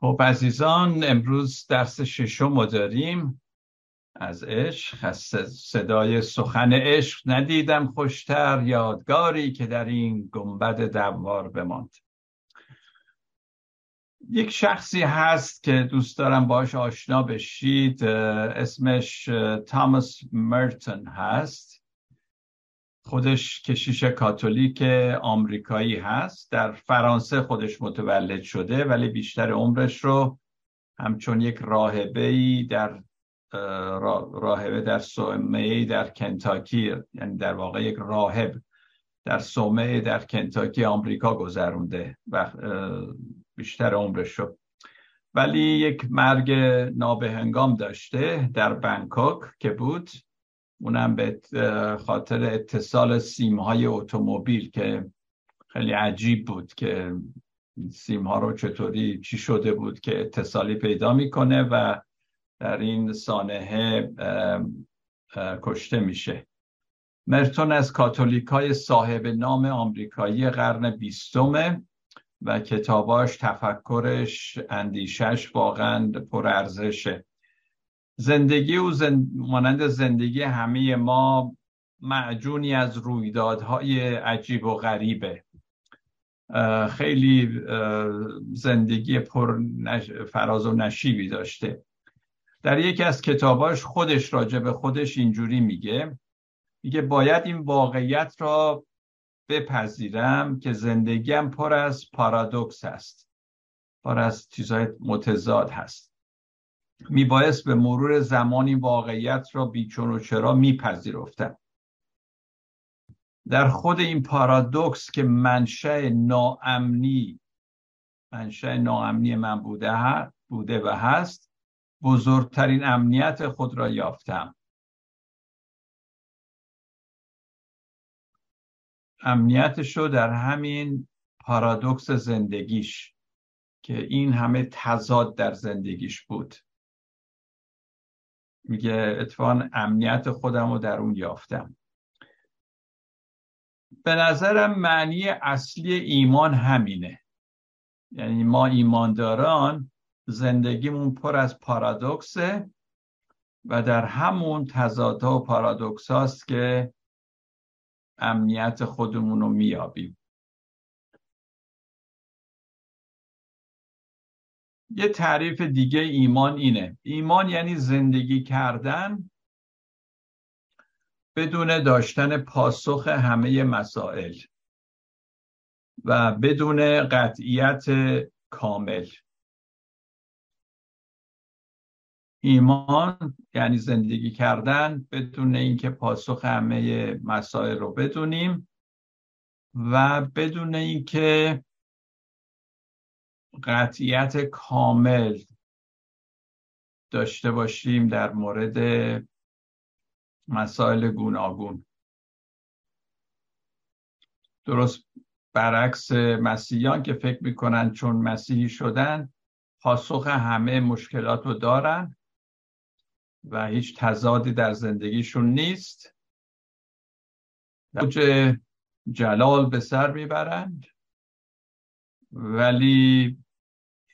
خب عزیزان امروز درس ششم داریم. از عشق از صدای سخن عشق ندیدم خوشتر یادگاری که در این گنبد دوار بماند. یک شخصی هست که دوست دارم باش آشنا بشید اسمش تامس مرتون هست. خودش کشیش کاتولیک آمریکایی هست. در فرانسه خودش متولد شده ولی بیشتر عمرش رو همچون یک راهبه در راهبه در سومه در کنتاکی یعنی در واقع یک راهب در سومه در کنتاکی آمریکا گذرونده و بیشتر عمرش شد ولی یک مرگ نابهنگام داشته در بنکوک که بود. اونم به خاطر اتصال سیمهای اتومبیل که خیلی عجیب بود که سیم ها رو چطوری چی شده بود که اتصالی پیدا می‌کنه و در این سانحه کشته میشه. مرتون از کاتولیک های صاحب نام آمریکایی قرن بیستمه و کتاباش تفکرش اندیشش واقعا پرارزشه زندگی او مانند زندگی همه ما معجونی از رویدادهای عجیب و غریبه. خیلی زندگی پر فراز و نشیبی داشته. در یکی از کتاباش خودش راجع به خودش اینجوری میگه. میگه باید این واقعیت را بپذیرم که زندگیم پر از پارادوکس هست پر از چیزهای متضاد هست. میبایست به مرور زمانی واقعیت را بیچون و چرا میپذیرفتم. در خود این پارادوکس که منشه ناامنی منشه ناامنی من بوده, بوده و هست بزرگترین امنیت خود را یافتم. امنیتش رو در همین پارادوکس زندگیش که این همه تضاد در زندگیش بود. میگه اتفاقا امنیت خودم رو در اون یافتم. به نظرم معنی اصلی ایمان همینه. یعنی ما ایمانداران زندگیمون پر از پارادوکسه و در همون تضادها و پارادوکس هاست که امنیت خودمون رو میابیم یه تعریف دیگه ایمان اینه. ایمان یعنی زندگی کردن بدون داشتن پاسخ همه مسائل و بدون قطعیت کامل. ایمان یعنی زندگی کردن بدون اینکه پاسخ همه مسائل رو بدونیم و بدون اینکه قطعیت کامل داشته باشیم در مورد مسائل گوناگون. درست برعکس مسیحیان که فکر می‌کنن چون مسیحی شدن پاسخ همه مشکلات رو دارن و هیچ تضادی در زندگیشون نیست. اوج جلال به سر می‌برند. ولی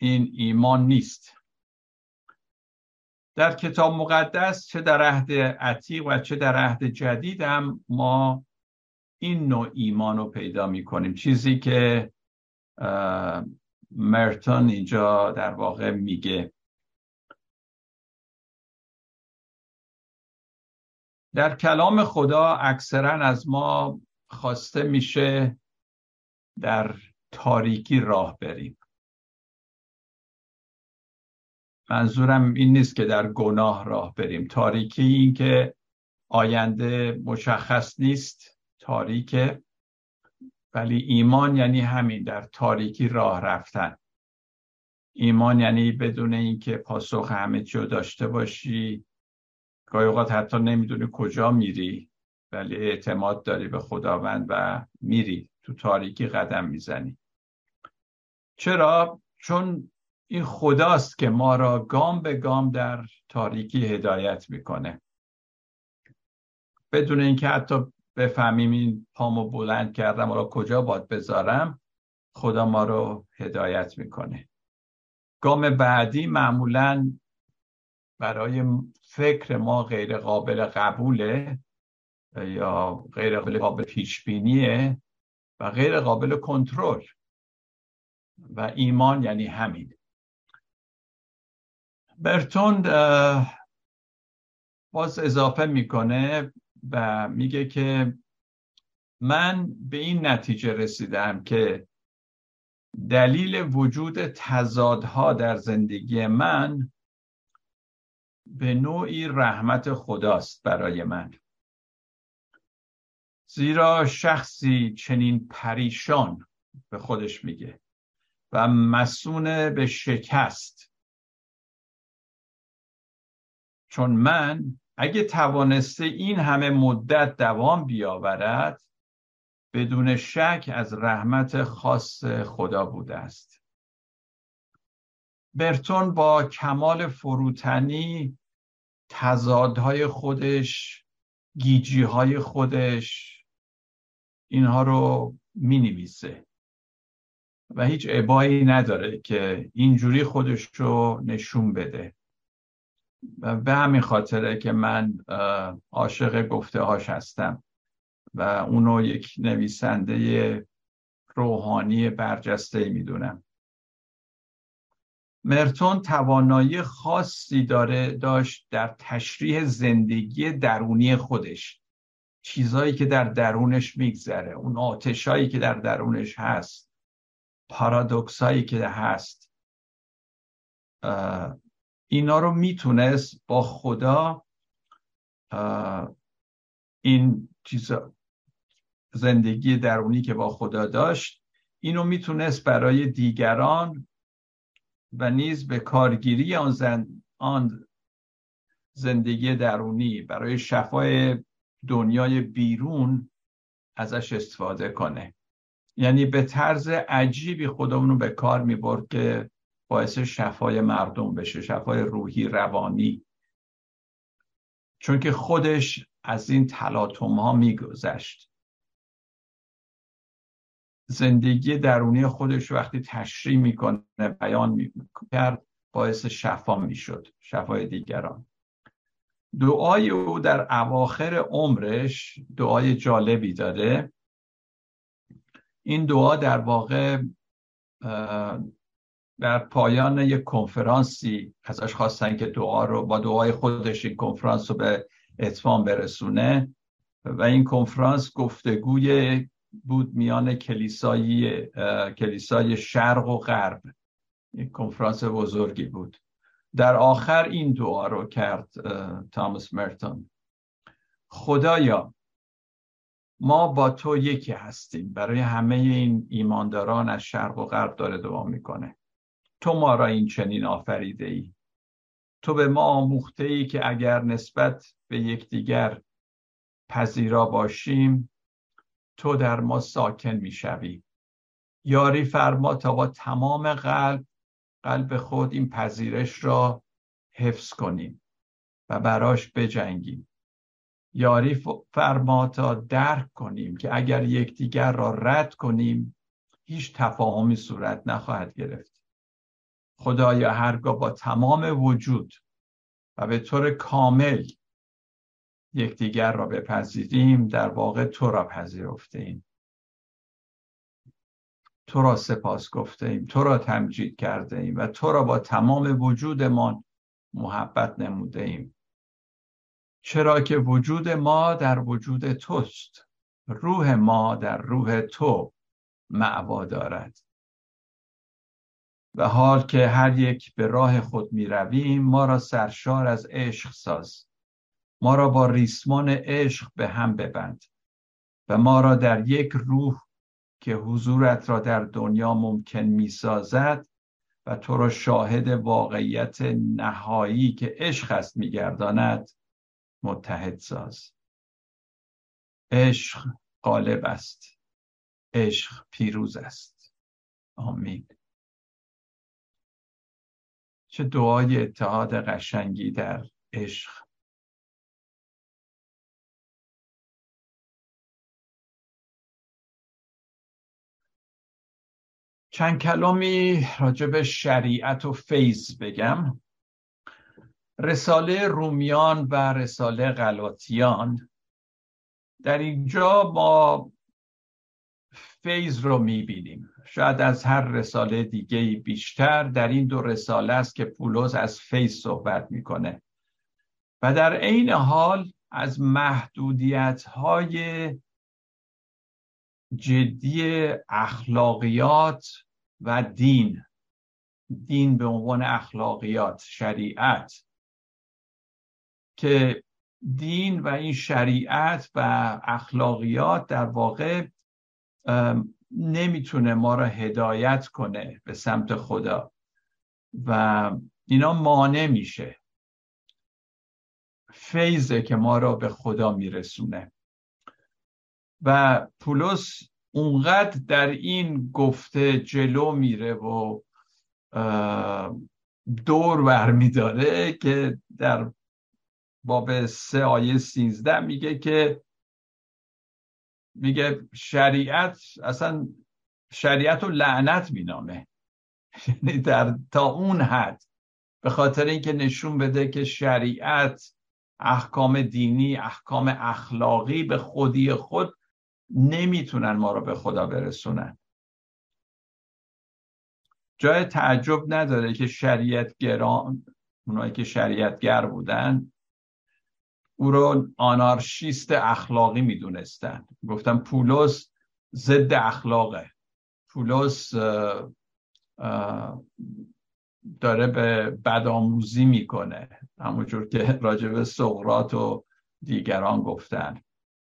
این ایمان نیست. در کتاب مقدس چه در عهد عتیق و چه در عهد جدید هم ما این نوع ایمان رو پیدا می کنیم چیزی که مرتون اینجا در واقع میگه. در کلام خدا اکثرا از ما خواسته میشه در تاریکی راه بریم. منظورم این نیست که در گناه راه بریم. تاریکی این که آینده مشخص نیست تاریکه ولی ایمان یعنی همین در تاریکی راه رفتن. ایمان یعنی بدون اینکه پاسخ همه چی داشته باشی. گاهی اوقات حتی نمی‌دونی کجا میری ولی اعتماد داری به خداوند و میری. تو تاریکی قدم می‌زنی. چرا؟ چون این خداست که ما را گام به گام در تاریکی هدایت می‌کنه. بدون اینکه حتی بفهمیم این پامو بلند کردم را کجا باید بذارم خدا ما رو هدایت می‌کنه. گام بعدی معمولا برای فکر ما غیر قابل قبوله یا غیر قابل پیش بینیه و غیر قابل کنترل. و ایمان یعنی همین برتوند باز اضافه می‌کنه و میگه که من به این نتیجه رسیدم که دلیل وجود تضادها در زندگی من به نوعی رحمت خداست برای من. زیرا شخصی چنین پریشان به خودش میگه. و مسونه به شکست. چون من اگه توانسته این همه مدت دوام بیاورد بدون شک از رحمت خاص خدا بوده است. برتون با کمال فروتنی تضادهای خودش گیجیهای خودش اینها رو می نویسه. و هیچ عبایی نداره که اینجوری خودش رو نشون بده. و به همین خاطره که من عاشق گفته هاش هستم و اونو یک نویسنده روحانی برجسته می‌دونم. مرتون توانایی خاصی داره داشت در تشریح زندگی درونی خودش. چیزهایی که در درونش میگذره اون آتشایی که در درونش هست. پارادوکسایی که هست. اینا رو می‌تونست با خدا این چیز زندگی درونی که با خدا داشت اینو می‌تونست برای دیگران و نیز به کارگیری آن, زن، آن زندگی درونی برای شفای دنیای بیرون ازش استفاده کنه. یعنی به طرز عجیبی خودمون رو به کار می‌برد که باعث شفای مردم بشه شفای روحی روانی. چون که خودش از این تلاطم ها میگذشت. زندگی درونی خودش وقتی تشریح می‌کنه بیان می‌کرد باعث شفا می‌شد شفای دیگران. دعای او در اواخر عمرش دعای جالبی داره این دعا در واقع در پایان یک کنفرانسی ازش خواستن که دعا رو با دعای خودش این کنفرانس رو به اتمام برسونه. و این کنفرانس گفتگوی بود میان کلیسای کلیسای شرق و غرب. یک کنفرانس بزرگی بود. در آخر این دعا رو کرد تامس مرتون. خدایا ما با تو یکی هستیم. برای همه این ایمانداران از شرق و غرب داره دعا می‌کنه. تو ما را این چنین آفریده ای تو به ما آموخته ای که اگر نسبت به یکدیگر پذیرا باشیم تو در ما ساکن می‌شوی. یاری فرما تا با تمام قلب قلب خود این پذیرش را حفظ کنیم و براش بجنگیم. یاری فرما تا درک کنیم که اگر یکدیگر را رد کنیم هیچ تفاهمی صورت نخواهد گرفت. خدایا هرگاه با تمام وجود و به طور کامل یکدیگر را بپذیریم در واقع تو را پذیرفته ایم تو را سپاس گفته ایم تو را تمجید کرده ایم و تو را با تمام وجودمان محبت نموده ایم چرا که وجود ما در وجود توست. روح ما در روح تو معوا دارد. و حال که هر یک به راه خود می رویم ما را سرشار از عشق ساز. ما را با ریسمان عشق به هم ببند و ما را در یک روح که حضورت را در دنیا ممکن می سازد و تو را شاهد واقعیت نهایی که عشق است میگرداند متحد ساز. عشق غالب است. عشق پیروز است. آمین. چه دعای اتحاد قشنگی در عشق. چند کلامی راجع به شریعت و فیض بگم. رساله رومیان و رساله غلاطیان. در اینجا ما فیض رو می‌بینیم. شاید از هر رساله دیگه بیشتر. در این دو رساله است که پولس از فیض صحبت می‌کنه. و در عین حال از محدودیت های جدی اخلاقیات و دین. دین به عنوان اخلاقیات شریعت. که دین و این شریعت و اخلاقیات در واقع نمی‌تونه ما را هدایت کنه به سمت خدا و اینا مانع میشه. فیضه که ما را به خدا میرسونه. و پولس اونقدر در این گفته جلو میره و دور برمیداره که در باب سه آیه سینزده میگه که میگه شریعت اصلا شریعت و لعنت مینامه. یعنی در تا اون حد به خاطر اینکه نشون بده که شریعت احکام دینی احکام اخلاقی به خودی خود نمی‌تونن ما رو به خدا برسونن. جای تعجب نداره که شریعتگران اونایی که شریعتگر بودن او رو آنارشیست اخلاقی می‌دونستن. گفتم پولس ضد اخلاقه. پولس داره به بدآموزی می‌کنه. همونجور که راجب سقرات و دیگران گفتن.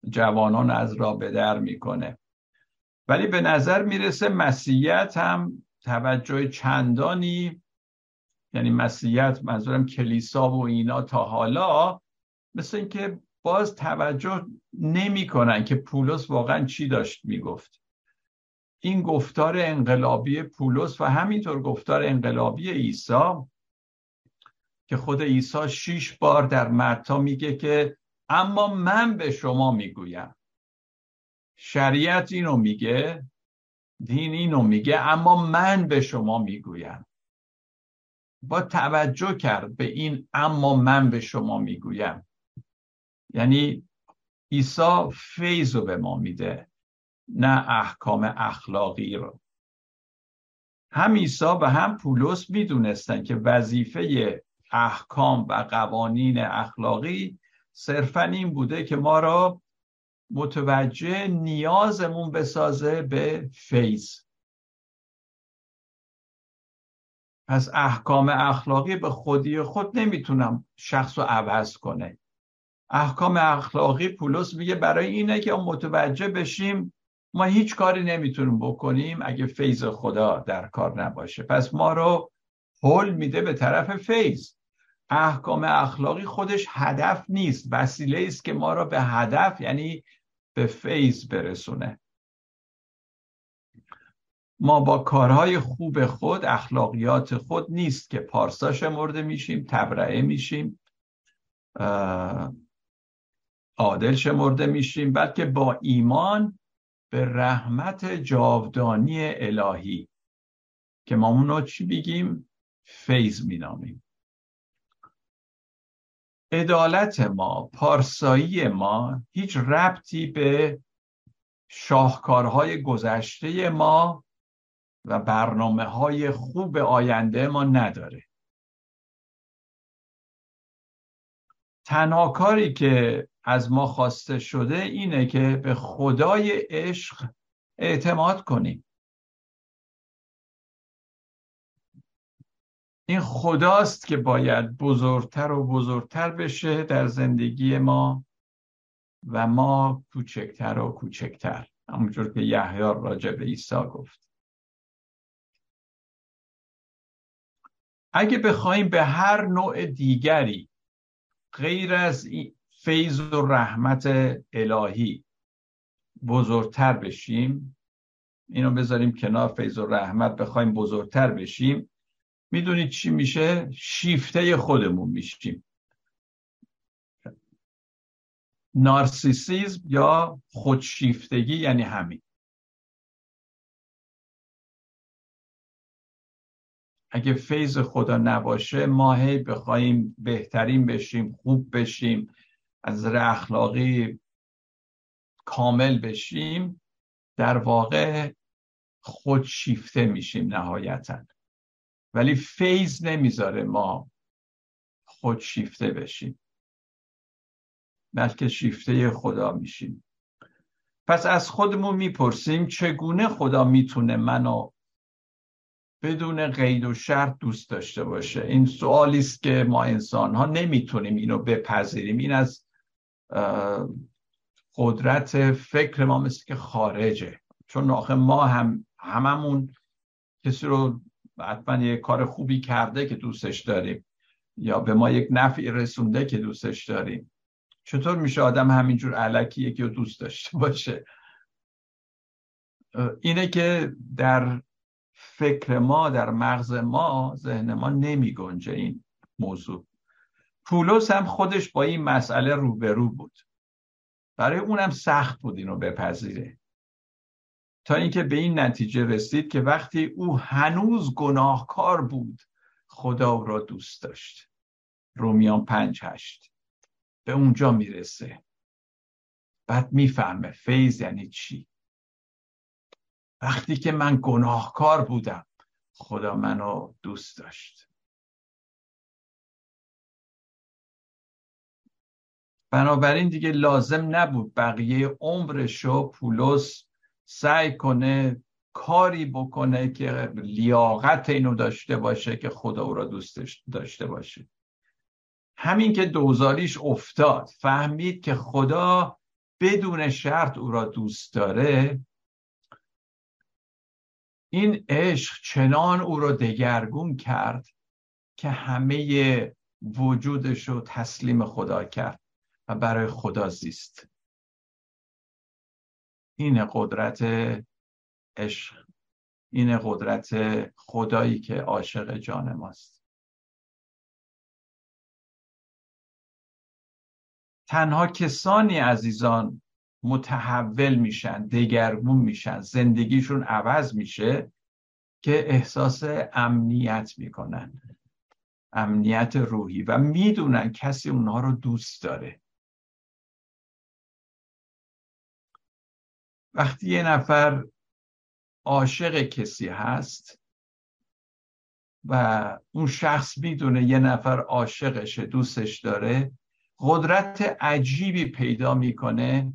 جوانان از را به در می‌کنه. ولی به نظر می‌رسه مسیحیت هم توجه چندانی یعنی مسیحیت منظورم کلیسا و اینا تا حالا مثل اینکه باز توجه نمی‌کنن که پولس واقعا چی داشت می‌گفت. این گفتار انقلابی پولس و همینطور گفتار انقلابی عیسی که خود عیسی شیش بار در مرتا میگه که اما من به شما می‌گویم. شریعت اینو میگه دین اینو میگه اما من به شما می‌گویم. با توجه کرد به این اما من به شما می‌گویم. یعنی عیسی فیض رو به ما میده نه احکام اخلاقی رو. هم عیسی و هم پولس می‌دونستن که وظیفه احکام و قوانین اخلاقی صرفا این بوده که ما را متوجه نیازمون بسازه به فیض. پس احکام اخلاقی به خودی خود نمی‌تونم شخص رو عوض کنه. احکام اخلاقی پولس میگه برای اینه که متوجه بشیم ما هیچ کاری نمی‌تونیم بکنیم اگه فیض خدا در کار نباشه. پس ما رو حل میده به طرف فیض. احکام اخلاقی خودش هدف نیست وسیله است که ما را به هدف یعنی به فیض برسونه. ما با کارهای خوب خود اخلاقیات خود نیست که پارسا شمرده میشیم تبرعه میشیم. عادل شمرده میشیم بلکه با ایمان به رحمت جاودانی الهی که ما اونو چی بگیم فیض مینامیم. عدالت ما پارسایی ما هیچ ربطی به شاهکارهای گذشته ما و برنامه های خوب آینده ما نداره. تنها کاری که از ما خواسته شده اینه که به خدای عشق اعتماد کنیم. این خداست که باید بزرگتر و بزرگتر بشه در زندگی ما و ما کوچکتر و کوچکتر. همونجور که یحیی راجع به عیسی گفت. اگه بخوایم به هر نوع دیگری غیر از فیض و رحمت الهی. بزرگتر بشیم. اینو بذاریم کنار فیض و رحمت بخوایم بزرگتر بشیم. می‌دونید چی میشه؟ شیفته خودمون میشیم. نارسیسیزم یا خودشیفتگی یعنی همین. اگه فیض خدا نباشه ما هی بخوایم بهترین بشیم خوب بشیم. از نظر اخلاقی کامل بشیم در واقع خودشیفته میشیم نهایتا. ولی فیض نمی‌ذاره ما خودشیفته بشیم. بلکه شیفته خدا میشیم. پس از خودمون می‌پرسیم چگونه خدا می‌تونه منو بدون قید و شرط دوست داشته باشه؟ این سوالی است که ما انسان ها نمی‌تونیم اینو بپذیریم. این از قدرت فکر ما مثل که خارجه. چون آخه ما هم هممون کسی رو حتما یه کار خوبی کرده که دوستش داریم یا به ما یک نفعی رسونده که دوستش داریم. چطور میشه آدم همینجور علکی یکی رو دوست داشته باشه؟ اینه که در فکر ما در مغز ما ذهن ما نمی گنجه این موضوع. پولس هم خودش با این مسئله روبرو بود. برای اونم سخت بود اینو بپذیره. تا اینکه به این نتیجه رسید که وقتی او هنوز گناهکار بود خدا او را دوست داشت. رومیان پنج هشت. به اونجا می‌رسه. بعد می‌فهمه فیض یعنی چی؟ وقتی که من گناهکار بودم خدا منو دوست داشت. بنابراین دیگه لازم نبود بقیه عمرشو پولس سعی کنه کاری بکنه که لیاقت اینو داشته باشه که خدا او را دوست داشته باشه. همین که دوزاریش افتاد فهمید که خدا بدون شرط او را دوست داره این عشق چنان او را دگرگون کرد که همه وجودش رو تسلیم خدا کرد. و برای خدا زیست. این قدرت عشق این قدرت خدایی که عاشق جان ماست. تنها کسانی عزیزان متحول میشن دگرگون میشن زندگیشون عوض میشه که احساس امنیت می‌کنن. امنیت روحی. و می‌دونن کسی اونها رو دوست داره. وقتی یه نفر عاشق کسی هست و اون شخص می‌دونه یه نفر عاشقشه دوستش داره قدرت عجیبی پیدا می‌کنه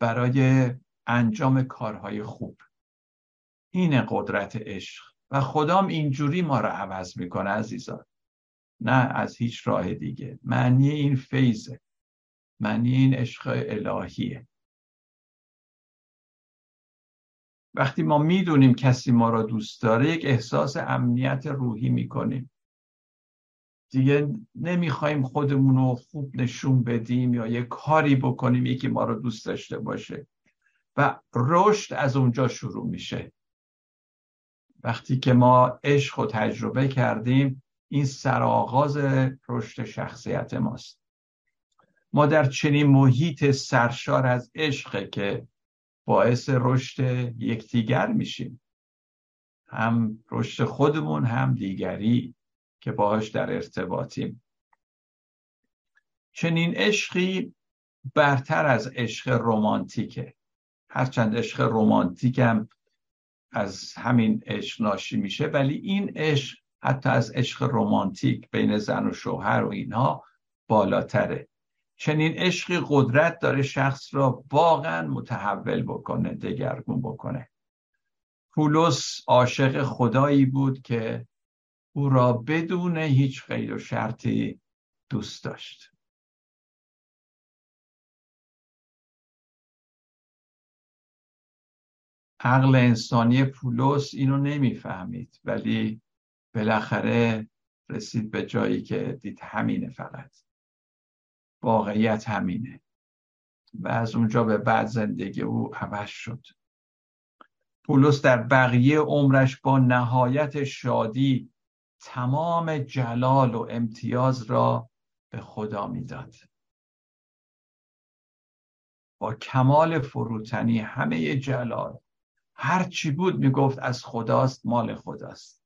برای انجام کارهای خوب. این قدرت عشق. و خدام اینجوری ما رو عوض می‌کنه عزیزان. نه از هیچ راه دیگه. معنی این فیضه. معنی این عشق الهیه. وقتی ما می‌دونیم کسی ما را دوست داره یک احساس امنیت روحی می‌کنیم. دیگه نمی‌خوایم خودمون رو خوب نشون بدیم یا یه کاری بکنیم یکی ما رو دوست داشته باشه. و رشد از اونجا شروع میشه. وقتی که ما عشق و تجربه کردیم این سرآغاز رشد شخصیت ماست. ما در چنین محیط سرشار از عشقه که باعث رشد یکدیگر میشیم. هم رشد خودمون هم دیگری که باهاش در ارتباطیم. چنین عشقی برتر از عشق رمانتیکه. هرچند عشق رمانتیک هم از همین عشق ناشی میشه ولی این عشق حتی از عشق رمانتیک بین زن و شوهر و اینها بالاتره. چنین عشقی قدرت داره شخص را واقعا متحول بکنه دگرگون بکنه. پولس عاشق خدایی بود که او را بدون هیچ قید و شرطی دوست داشت. عقل انسانی پولس اینو نمی‌فهمید ولی بالاخره رسید به جایی که دید همینه فقط. واقعیت همینه. و از اونجا به بعد زندگی او عوض شد. پولس در بقیه عمرش با نهایت شادی تمام جلال و امتیاز را به خدا می‌داد. با کمال فروتنی همه جلال هر چی بود می‌گفت از خداست مال خداست.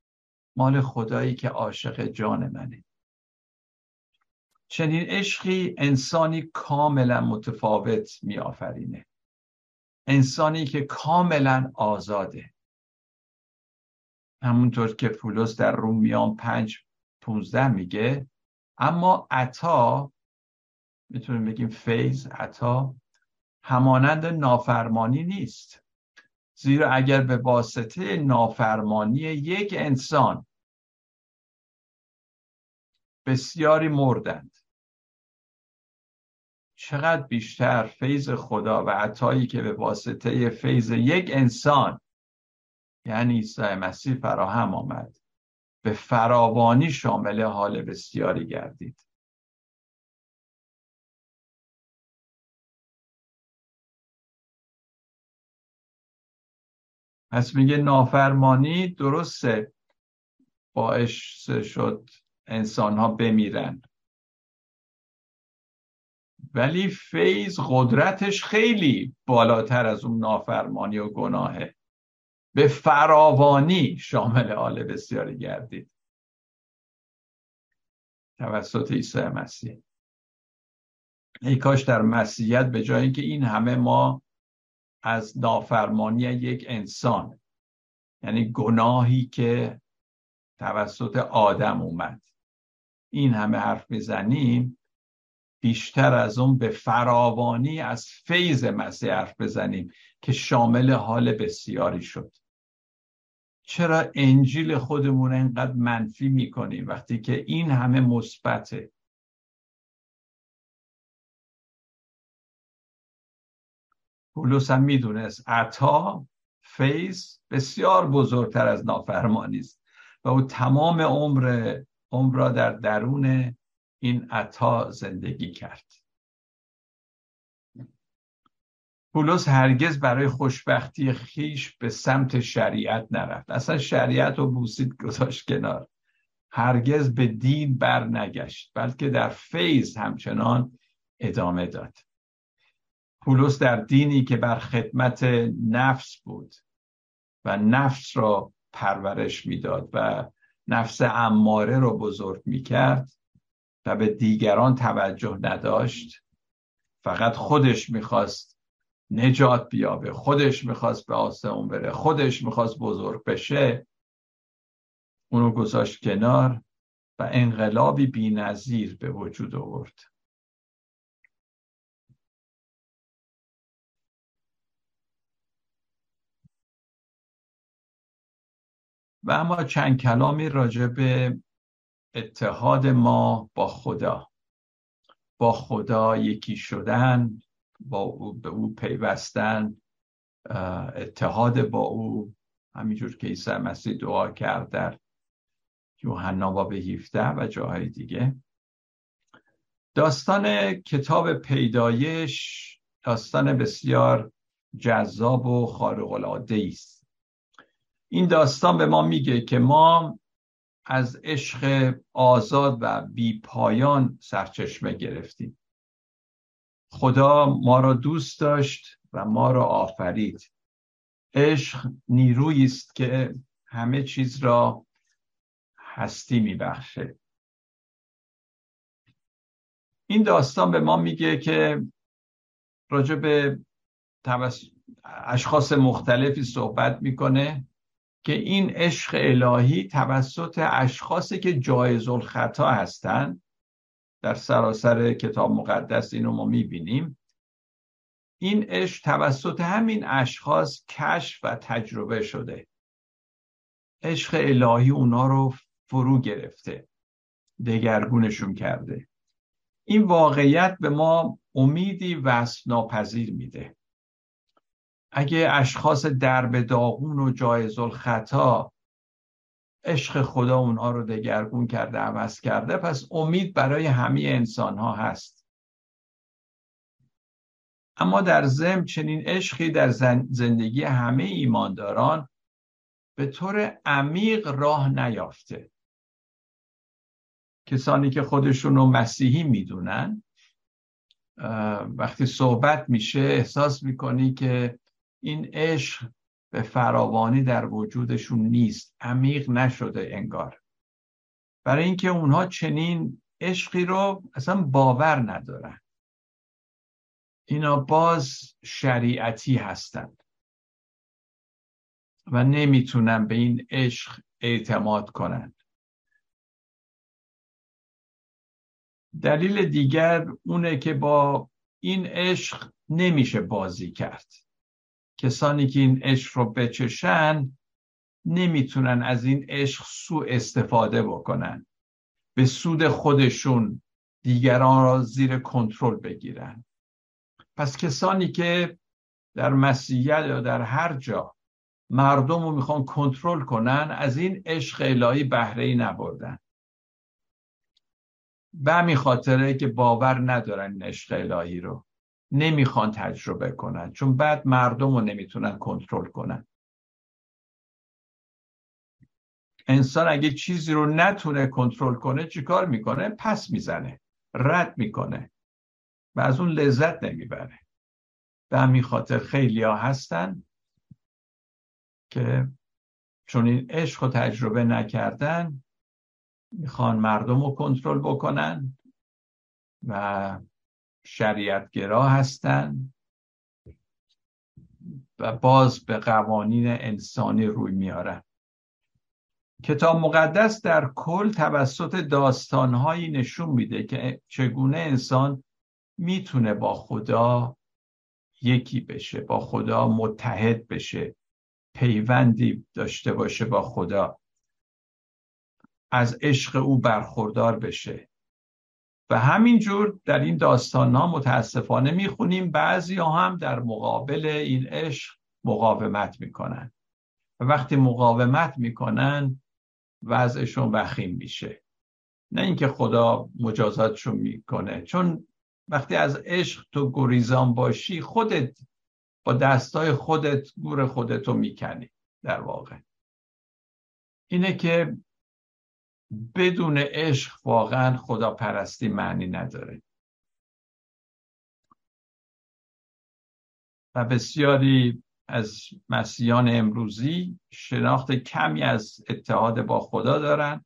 مال خدایی که عاشق جان منه. چنین عشقی انسانی کاملا متفاوت میآفرینه. انسانی که کاملا آزاده. همونطور که پولس در رومیان پنج پونزده میگه اما عطا می‌تونیم بگیم فیض عطا همانند نافرمانی نیست. زیرا اگر به واسطه نافرمانی یک انسان بسیاری مردند. چقدر بیشتر فیض خدا و عطایی که به واسطه فیض یک انسان یعنی عیسی مسیح فراهم آمد به فراوانی شامل حال بسیاری گردید. پس میگه نافرمانی درسته باعث شد انسان ها بمیرن. ولی فیض قدرتش خیلی بالاتر از اون نافرمانی و گناهه. به فراوانی شامل حال بسیاری گردید. توسط عیسی مسیح. ای کاش در مسیحیت به جای اینکه این همه ما از نافرمانی یک انسان یعنی گناهی که توسط آدم اومد این همه حرف می‌زنیم بیشتر از اون به فراوانی از فیض مسیح حرف بزنیم که شامل حال بسیاری شد. چرا انجیل خودمون انقدر منفی می‌کنیم وقتی که این همه مثبته؟ پولس هم می‌دونست عطا فیض بسیار بزرگتر از نافرمانی است و او تمام عمر عمر را در درون این عطا زندگی کرد. پولس هرگز برای خوشبختی خیش به سمت شریعت نرفت. اصلا شریعت و بوسید گذاشت کنار. هرگز به دین بر نگشت بلکه در فیض همچنان ادامه داد. پولس در دینی که بر خدمت نفس بود و نفس را پرورش می‌داد و نفس اماره را بزرگ می‌کرد و به دیگران توجه نداشت فقط خودش می‌خواست نجات بیابه خودش می‌خواست به آسمون بره خودش می‌خواست بزرگ بشه. اونو گذاشت کنار و انقلابی بی نظیر به وجود آورد. و اما چند کلامی راجع به اتحاد ما با خدا. با خدا یکی شدن با او به او پیوستن اتحاد با او. همینجور که عیسی مسیح دعا کرد در یوحنا باب 17 و جاهای دیگه. داستان کتاب پیدایش داستان بسیار جذاب و خارق العاده است. این داستان به ما میگه که ما از عشق آزاد و بی پایان سرچشمه گرفتیم. خدا ما را دوست داشت و ما را آفرید. عشق نیرویی است که همه چیز را هستی میبخشه. این داستان به ما میگه که راجع به اشخاص مختلفی صحبت می‌کنه. که این عشق الهی توسط اشخاصی که جایز الخطا هستند در سراسر کتاب مقدس اینو ما می‌بینیم. این عشق توسط همین اشخاص کشف و تجربه شده. عشق الهی اونا رو فرو گرفته دگرگونشون کرده. این واقعیت به ما امیدی وصف ناپذیر میده. اگه اشخاص درب داغون و جایز الخطا عشق خدا اونها رو دگرگون کرده عوض کرده پس امید برای همه انسان ها هست. اما در زم چنین عشقی در زندگی همه ایمانداران به طور عمیق راه نیافته. کسانی که خودشون رو مسیحی می‌دونن وقتی صحبت میشه احساس می‌کنی که این عشق به فراوانی در وجودشون نیست عمیق نشده انگار. برای اینکه اونها چنین عشقی رو اصلا باور ندارن. اینا باز شریعتی هستند. و نمی‌تونن به این عشق اعتماد کنند. دلیل دیگر اونه که با این عشق نمیشه بازی کرد. کسانی که این عشق رو بچشن نمی‌تونن از این عشق سوء استفاده بکنن. به سود خودشون دیگران را زیر کنترل بگیرن. پس کسانی که در مسیحیت یا در هر جا مردم رو می‌خوان کنترل کنن از این عشق الهی بهره ای نبردن. به همین خاطره که باور ندارن این عشق الهی رو. نمی‌خوان تجربه کنن چون بعد مردم رو نمی‌تونن کنترل کنن. انسان اگه چیزی رو نتونه کنترل کنه چیکار می‌کنه؟ پس می‌زنه رد می‌کنه و از اون لذت نمی‌بره. به همین خاطر خیلی ها هستن که چون این عشق رو تجربه نکردن می‌خوان مردم رو کنترل بکنن و شریعتگرا هستن و باز به قوانین انسانی روی میارن. کتاب مقدس در کل توسط داستانهایی نشون میده که چگونه انسان می‌تونه با خدا یکی بشه با خدا متحد بشه پیوندی داشته باشه با خدا از عشق او برخوردار بشه. و همینجور در این داستان ها متاسفانه می‌خونیم بعضی ها هم در مقابل این عشق مقاومت می‌کنن. و وقتی مقاومت می‌کنن وضعشون وخیم میشه. نه اینکه خدا مجازاتشون می‌کنه. چون وقتی از عشق تو گریزان باشی خودت با دستای خودت گور خودتو می‌کنی در واقع. اینه که بدون عشق واقعا خدا پرستی معنی نداره. و بسیاری از مسیحیان امروزی شناخت کمی از اتحاد با خدا دارن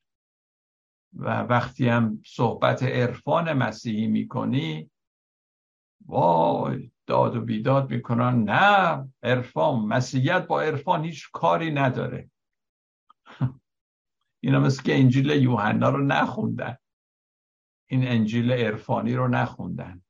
و وقتی هم صحبت عرفان مسیحی می‌کنی وای داد و بیداد می‌کنن نه عرفان مسیحیت با عرفان هیچ کاری نداره. اینا مثل که انجیل یوحنا رو نخوندن. این انجیل عرفانی رو نخوندن.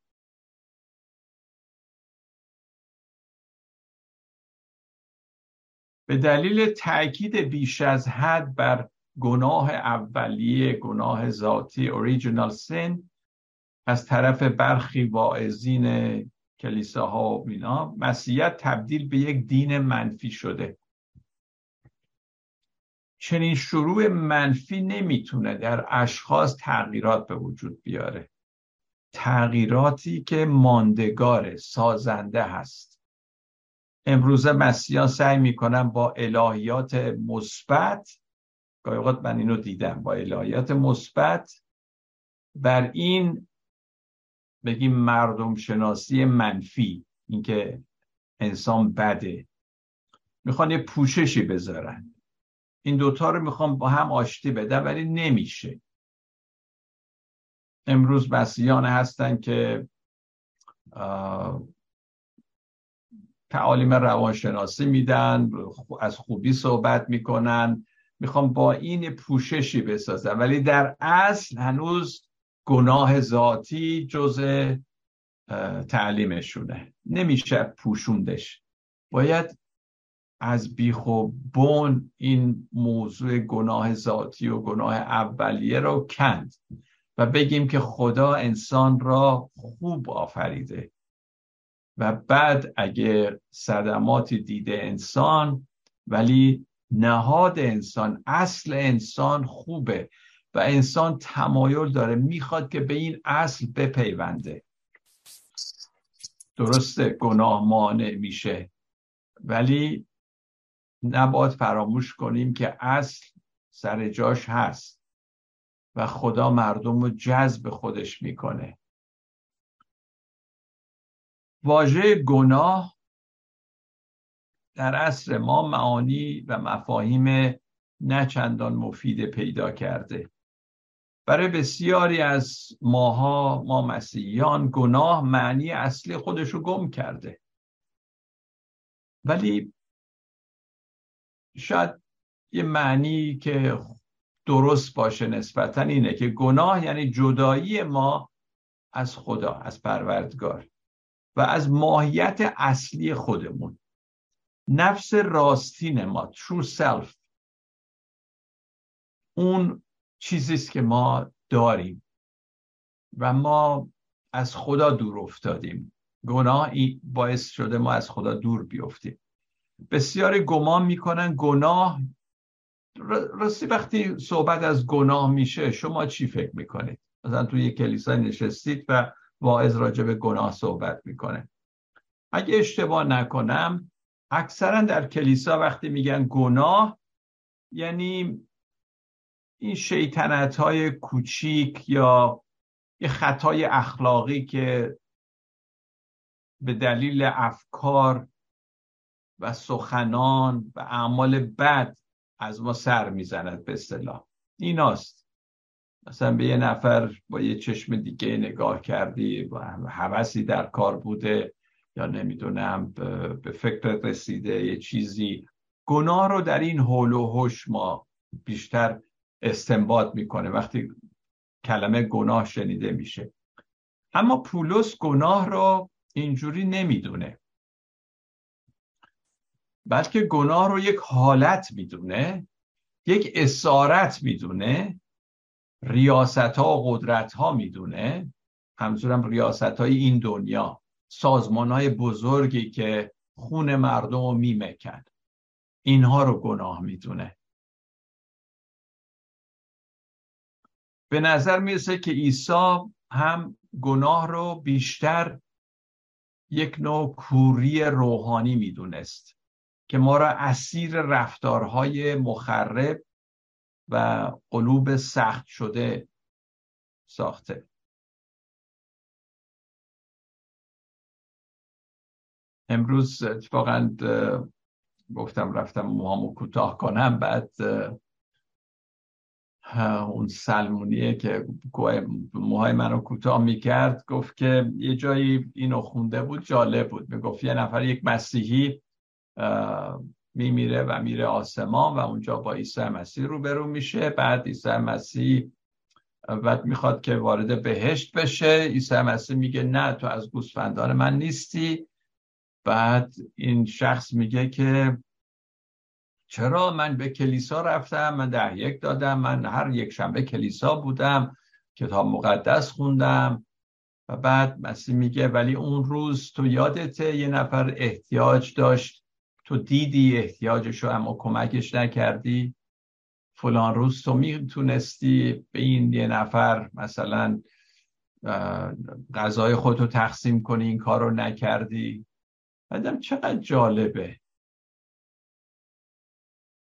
به دلیل تاکید بیش از حد بر گناه اولیه گناه ذاتی اوریجینال سین از طرف برخی واعظین کلیساها و اینا مسیحیت تبدیل به یک دین منفی شده. چنین شروع منفی نمی‌تونه در اشخاص تغییرات به وجود بیاره. تغییراتی که ماندگار سازنده هست. امروزه مسیحیان سعی می‌کنن با الهیات مثبت گاهی اوقات من اینو دیدم با الهیات مثبت بر این بگیم مردم شناسی منفی اینکه انسان بده. می‌خوان یه پوششی بذارن. این دوتا رو می‌خوام با هم آشتی بدم ولی نمیشه. امروز مسیحیان هستن که تعالیم روانشناسی میدن از خوبی صحبت می‌کنن. می‌خوام با این پوششی بسازن ولی در اصل هنوز گناه ذاتی جز تعلیمشونه. نمیشه پوشوندش. باید از بیخ و بون این موضوع گناه ذاتی و گناه اولیه رو کند و بگیم که خدا انسان را خوب آفریده و بعد اگه صدماتی دیده انسان ولی نهاد انسان اصل انسان خوبه و انسان تمایل داره می‌خواد که به این اصل بپیونده. درسته گناه مانع میشه ولی نباید فراموش کنیم که اصل سر جاش هست و خدا مردم رو جذب خودش می‌کنه. واژه گناه در عصر ما معانی و مفاهیم نه چندان مفید پیدا کرده. برای بسیاری از ماها ما مسیحیان گناه معنی اصلی خودش رو گم کرده. ولی شاید یه معنی که درست باشه نسبتا اینه که گناه یعنی جدایی ما از خدا از پروردگار و از ماهیت اصلی خودمون. نفس راستین ما true self. اون چیزیست که ما داریم و ما از خدا دور افتادیم. گناه باعث شده ما از خدا دور بیفتیم. بسیاری گمان می‌کنن گناه. راستی وقتی صحبت از گناه میشه شما چی فکر می‌کنید؟ مثلا توی یک کلیسا نشستید و واعظ راجع به گناه صحبت می‌کنه. اگه اشتباه نکنم اکثرا در کلیسا وقتی میگن گناه یعنی این شیطنت های کوچیک یا یه خطای اخلاقی که به دلیل افکار و سخنان و اعمال بد از ما سر می‌زند به اصطلاح. ایناست. مثلا به یه نفر با یه چشم دیگه نگاه کردی و حوثی در کار بوده یا نمی‌دونم به فکر رسیده یه چیزی. گناه رو در این حول و هوش ما بیشتر استنباط می‌کنه وقتی کلمه گناه شنیده میشه. اما پولس گناه رو اینجوری نمی‌دونه. بلکه گناه رو یک حالت می‌دونه یک اسارت می‌دونه ریاست ها و قدرت ها می‌دونه. همزورم ریاست های این دنیا سازمان های بزرگی که خون مردم رو میمکن. اینها رو گناه می‌دونه. به نظر می‌رسه که عیسی هم گناه رو بیشتر یک نوع کوری روحانی می‌دونست. که ما را اسیر رفتارهای مخرب و قلوب سخت شده ساخته. امروز اتفاقا گفتم رفتم موهامو کوتاه کنم بعد اون سلمونیه که موهای منو کوتاه می‌کرد گفت که یه جایی اینو خونده بود جالب بود. می‌گفت یه نفر یک مسیحی میمیره و میره آسمان و اونجا با عیسی مسیح روبرو میشه. بعد عیسی مسیح بعد می‌خواد که وارد بهشت بشه. عیسی مسیح میگه نه تو از گوسفندان من نیستی. بعد این شخص میگه که چرا من به کلیسا رفتم؟ من ده یک دادم. من هر یک شنبه کلیسا بودم. کتاب مقدس خوندم. و بعد مسیح میگه ولی اون روز تو یادته یه نفر احتیاج داشت تو دیدی احتیاجش رو اما کمکش نکردی؟ فلان روز تو می‌تونستی به این یه نفر مثلا غذای خودتو تقسیم کنی این کار رو نکردی؟ بعدم چقدر جالبه.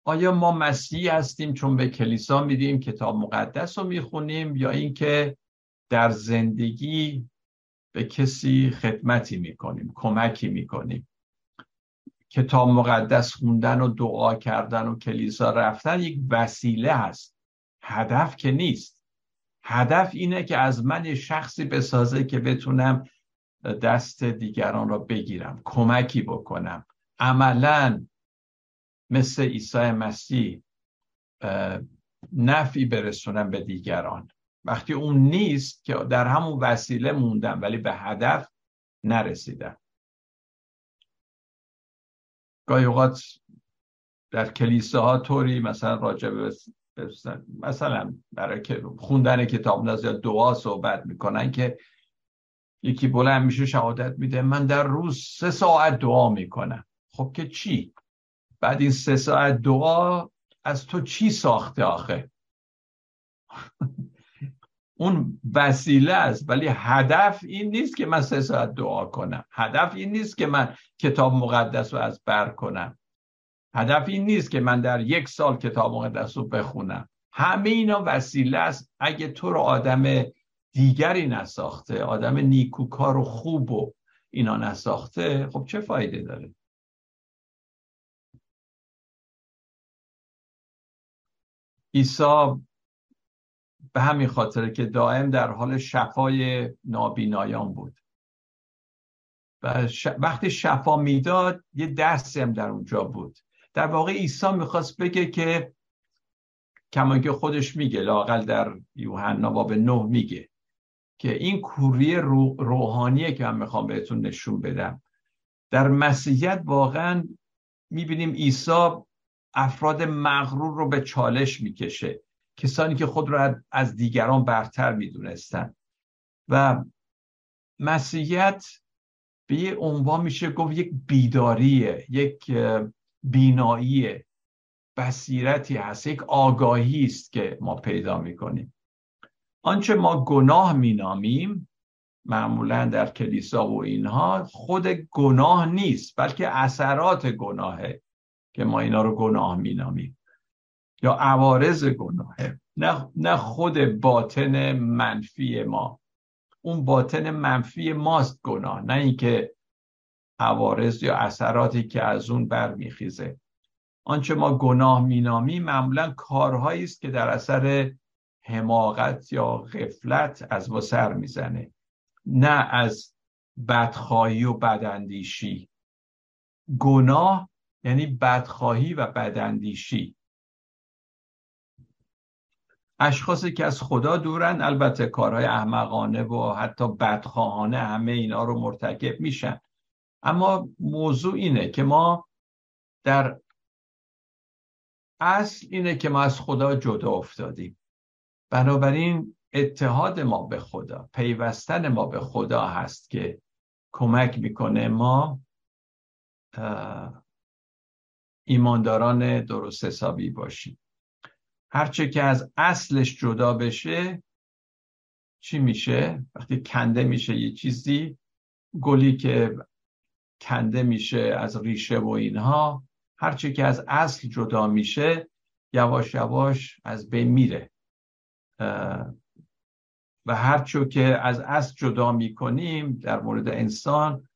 آیا ما مسیحی هستیم چون به کلیسا میدیم کتاب مقدس رو می‌خونیم یا اینکه در زندگی به کسی خدمتی می‌کنیم کمکی می‌کنیم؟ کتاب مقدس خوندن و دعا کردن و کلیسا رفتن یک وسیله هست. هدف که نیست. هدف اینه که از من شخصی بسازه که بتونم دست دیگران را بگیرم کمکی بکنم. عملا مثل عیسی مسیح نفی برسونم به دیگران. وقتی اون نیست که در همون وسیله موندم ولی به هدف نرسیدم. گاهی اوقات در کلیساها طوری مثلا راجع به مثلا برای خوندن کتاب یا دعا صحبت می‌کنن که یکی بلند میشه شهادت میده من در روز سه ساعت دعا می‌کنم. خب که چی؟ بعد این سه ساعت دعا از تو چی ساخته آخه؟ اون وسیله است. ولی هدف این نیست که من سه ساعت دعا کنم. هدف این نیست که من کتاب مقدس رو از بر کنم. هدف این نیست که من در یک سال کتاب مقدس رو بخونم. همه اینا وسیله است. اگه تو رو آدم دیگری نساخته آدم نیکوکار و خوب و اینا نساخته خب چه فایده داره؟ عیسی به همین خاطر که دائم در حال شفای نابینایان بود. و وقتی شفا می‌داد یه دستی هم در اونجا بود. در واقع عیسی می‌خواست بگه که کما که خودش میگه لاقل در یوحنا باب نه میگه که این کوری روحانیه که من می‌خوام بهتون نشون بدم. در مسیحیت واقعا می‌بینیم عیسی افراد مغرور رو به چالش می‌کشه. کسانی که خود را از دیگران برتر می‌دونستن. و مسیحیت به یه عنوان میشه گفت یک بیداریه یک بیناییه بصیرتی هست یک آگاهی است که ما پیدا می‌کنیم. آنچه ما گناه مینامیم معمولا در کلیسا و اینها خود گناه نیست بلکه اثرات گناهه که ما اینا رو گناه مینامیم. یا عوارض گناهه نه, نه خود باطن منفی ما. اون باطن منفی ماست گناه نه اینکه عوارض یا اثراتی که از اون برمیخیزه. آنچه ما گناه مینامی معمولا کارهایی است که در اثر حماقت یا غفلت از ما سر می‌زنه. نه از بدخواهی و بداندیشی. گناه یعنی بدخواهی و بداندیشی. اشخاصی که از خدا دورن البته کارهای احمقانه و حتی بدخواهانه همه اینا رو مرتکب میشن. اما موضوع اینه که ما در اصل اینه که ما از خدا جدا افتادیم. بنابراین اتحاد ما به خدا پیوستن ما به خدا هست که کمک می‌کنه ما ایمانداران درست حسابی باشیم. هرچه که از اصلش جدا بشه چی میشه؟ وقتی کنده میشه یه چیزی گلی که کنده میشه از ریشه و اینها هرچه که از اصل جدا میشه یواش یواش از بین میره. و هرچه که از اصل جدا می‌کنیم در مورد انسان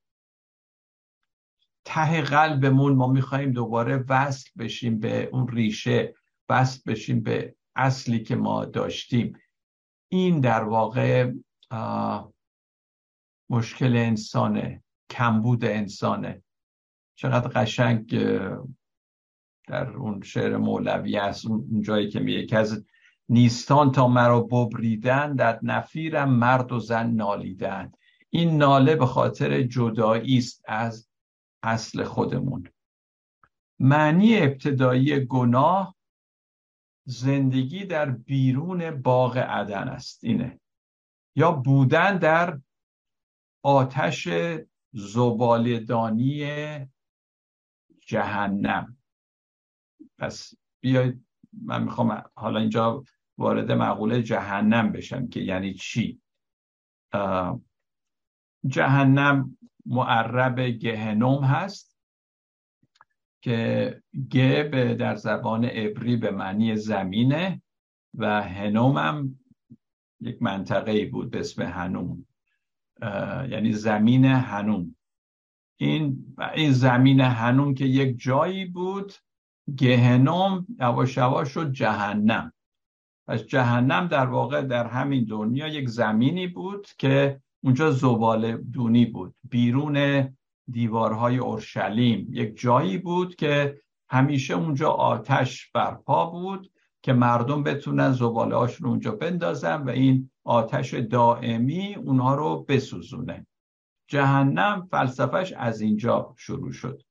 ته قلبمون ما میخواییم دوباره وصل بشیم به اون ریشه. وصل بشیم به اصلی که ما داشتیم. این در واقع مشکل انسانه کمبود انسانه. چقدر قشنگ در اون شعر مولوی هست اون جایی که میگه که از نیستان تا مرا ببریدن در نفیرم مرد و زن نالیدن. این ناله به خاطر جدایی است از اصل خودمون. معنی ابتدایی گناه زندگی در بیرون باغ عدن است. اینه. یا بودن در آتش زبالدانی جهنم. پس بیاید من می‌خوام حالا اینجا وارد مقوله جهنم بشم که یعنی چی؟ جهنم معرب گهنم هست. که گب در زبان عبری به معنی زمینه و هنوم هم یک منطقه بود به اسم هنوم. یعنی زمین هنوم. این این زمین هنوم که یک جایی بود گهنم یواش یواش شد جهنم. پس جهنم در واقع در همین دنیا یک زمینی بود که اونجا زباله دونی بود. بیرون دیوارهای اورشلیم. یک جایی بود که همیشه اونجا آتش برپا بود که مردم بتونن زباله رو اونجا بندازن و این آتش دائمی اونها رو بسوزونه. جهنم فلسفهش از اینجا شروع شد.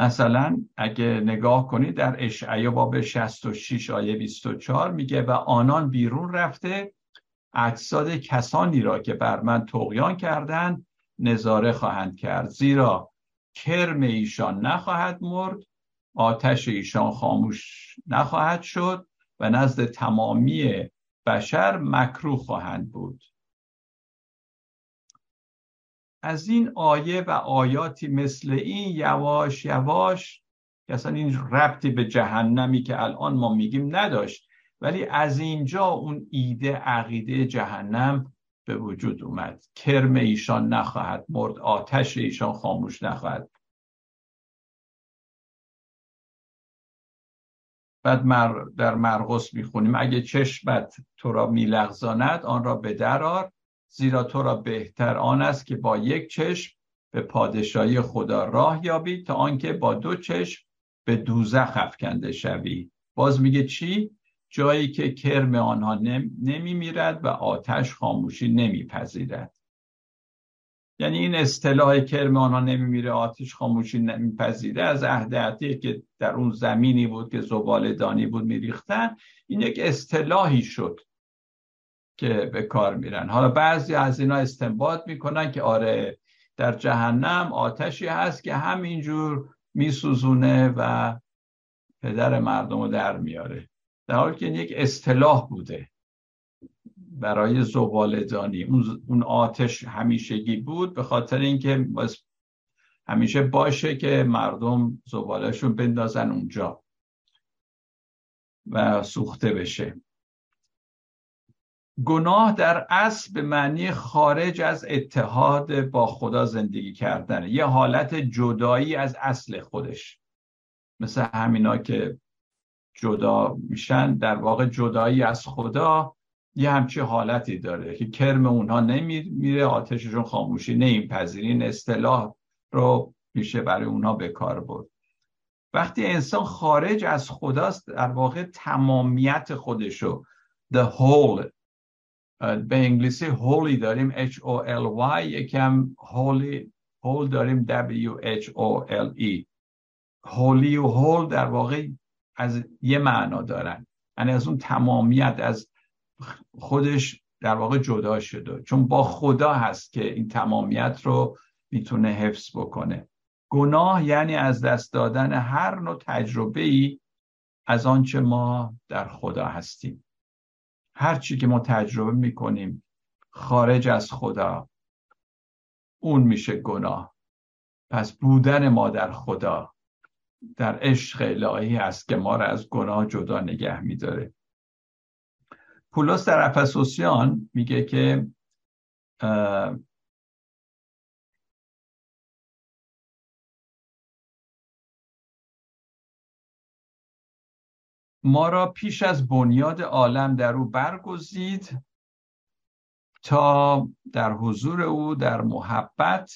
مثلا اگه نگاه کنید در اشعیا باب 66 آیه 24 میگه و آنان بیرون رفته اجساد کسانی را که بر من تقیان کردند نظاره خواهند کرد. زیرا کرم ایشان نخواهد مرد آتش ایشان خاموش نخواهد شد و نزد تمامی بشر مکروه خواهند بود. از این آیه و آیاتی مثل این یواش یواش که اصلا این ربطی به جهنمی که الان ما میگیم نداشت ولی از اینجا اون ایده عقیده جهنم به وجود اومد. کرم ایشان نخواهد مرد آتش ایشان خاموش نخواهد. بعد در مرقس می‌خونیم اگه چشمت تو را میلغزاند آن را به درار زیرا تو را بهتر آن است که با یک چشم به پادشاهی خدا راه یابی تا آنکه با دو چشم به دوزخ افکنده شوی. باز میگه چی؟ جایی که کرم آنها نمی میرد و آتش خاموشی نمیپذیرد. یعنی این اصطلاح کرم آنها نمیمیره آتش خاموشی نمیپذیره از عهد که در اون زمینی بود که زبال دانی بود میریختن این یک اصطلاحی شد که به کار میرن. حالا بعضی از اینا استنباط می‌کنن که آره در جهنم آتشی هست که همینجور میسوزونه و پدر مردم رو در میاره. در حالی که این یک اصطلاح بوده برای زبالدانی اون آتش همیشگی بود به خاطر اینکه همیشه باشه که مردم زبالشون بندازن اونجا و سوخته بشه. گناه در اصل به معنی خارج از اتحاد با خدا زندگی کردن. یه حالت جدایی از اصل خودش. مثل همینا که جدا میشن در واقع جدایی از خدا یه همچی حالتی داره که کرم اونها نمیره آتششون خاموشی نمیپذیرین اصطلاح رو میشه برای اونها به کار برد. وقتی انسان خارج از خداست در واقع تمامیت خودشو the whole به انگلیسی holy داریم H O L Y یکم holy whole داریم W H O L E. Holy و whole در واقع از یه معنا دارن. یعنی از اون تمامیت از خودش در واقع جدا شده. چون با خدا هست که این تمامیت رو می‌تونه حفظ بکنه. گناه یعنی از دست دادن هر نوع تجربه ای از آنچه ما در خدا هستیم. هر چی که ما تجربه می‌کنیم خارج از خدا اون میشه گناه. پس بودن ما در خدا. در عشق الهی است که ما را از گناه جدا نگه میداره. پولس در افسوسیان میگه که ما را پیش از بنیاد عالم در او برگزید تا در حضور او در محبت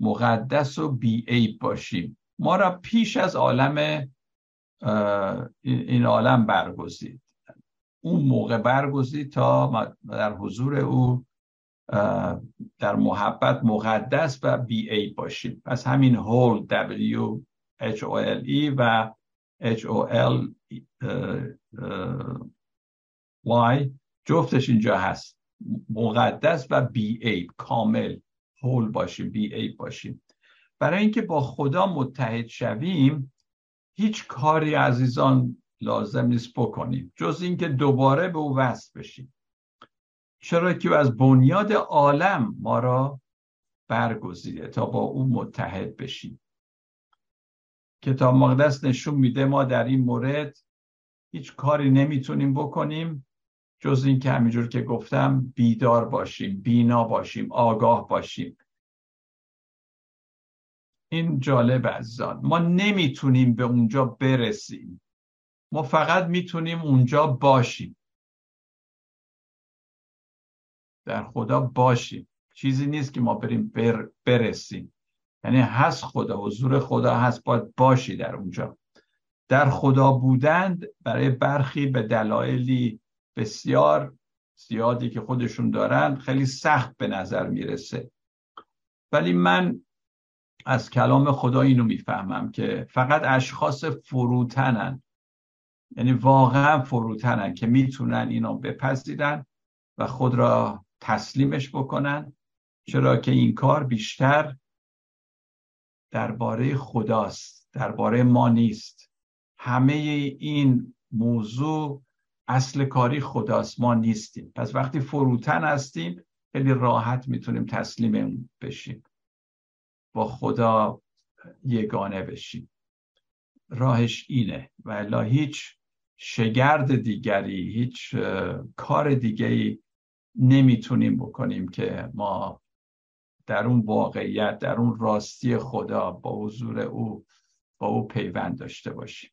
مقدس و بیعیب باشیم. ما را پیش از عالم این عالم برگزید. اون موقع برگزید تا در حضور او در محبت مقدس و بی ای باشیم پس همین هول W H O L E و H O L Y جفتش اینجا هست. مقدس و بی ای کامل هول باشیم بی ای باشیم. برای اینکه با خدا متحد شویم هیچ کاری عزیزان لازم نیست بکنیم جز اینکه دوباره به او وصل بشیم. چرا که از بنیاد عالم ما را برگزیده تا با او متحد بشیم. کتاب مقدس نشون میده ما در این مورد هیچ کاری نمی‌تونیم بکنیم جز اینکه همینجور که گفتم بیدار باشیم بینا باشیم آگاه باشیم. این جالب عزیزان. ما نمی‌تونیم به اونجا برسیم. ما فقط می‌تونیم اونجا باشیم. در خدا باشیم. چیزی نیست که ما بریم بر برسیم. یعنی هست خدا حضور خدا هست باید باشی در اونجا. در خدا بودند برای برخی به دلایلی بسیار زیادی که خودشون دارن خیلی سخت به نظر می‌رسه. ولی من از کلام خدا اینو می‌فهمم که فقط اشخاص فروتنن. یعنی واقعا فروتنن که می‌تونن اینو بپذیرن و خود را تسلیمش بکنن. چرا که این کار بیشتر درباره خداست درباره ما نیست. همه این موضوع اصل کاری خداست ما نیستیم. پس وقتی فروتن هستیم خیلی راحت می‌تونیم تسلیم بشیم. با خدا یگانه بشیم راهش اینه. و هیچ شگرد دیگری هیچ کار دیگری نمی‌تونیم بکنیم که ما در اون واقعیت در اون راستی خدا با حضور او با او پیوند داشته باشیم.